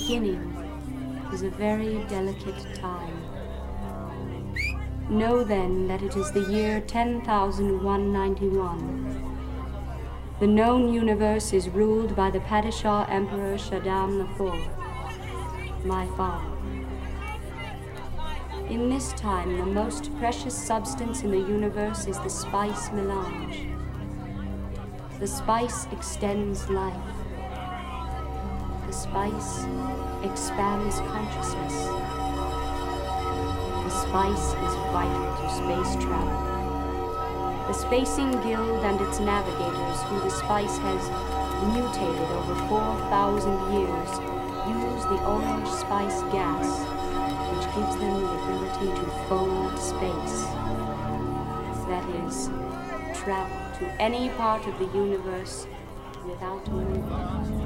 beginning is a very delicate time. Know then that it is the year 10,191. The known universe is ruled by the Padishah Emperor Shaddam IV, my father. In this time, the most precious substance in the universe is the spice melange. The spice extends life. Spice expands consciousness. The spice is vital to space travel. The Spacing Guild and its navigators, who the spice has mutated over 4,000 years, use the orange spice gas, which gives them the ability to fold space. That is, travel to any part of the universe without moving.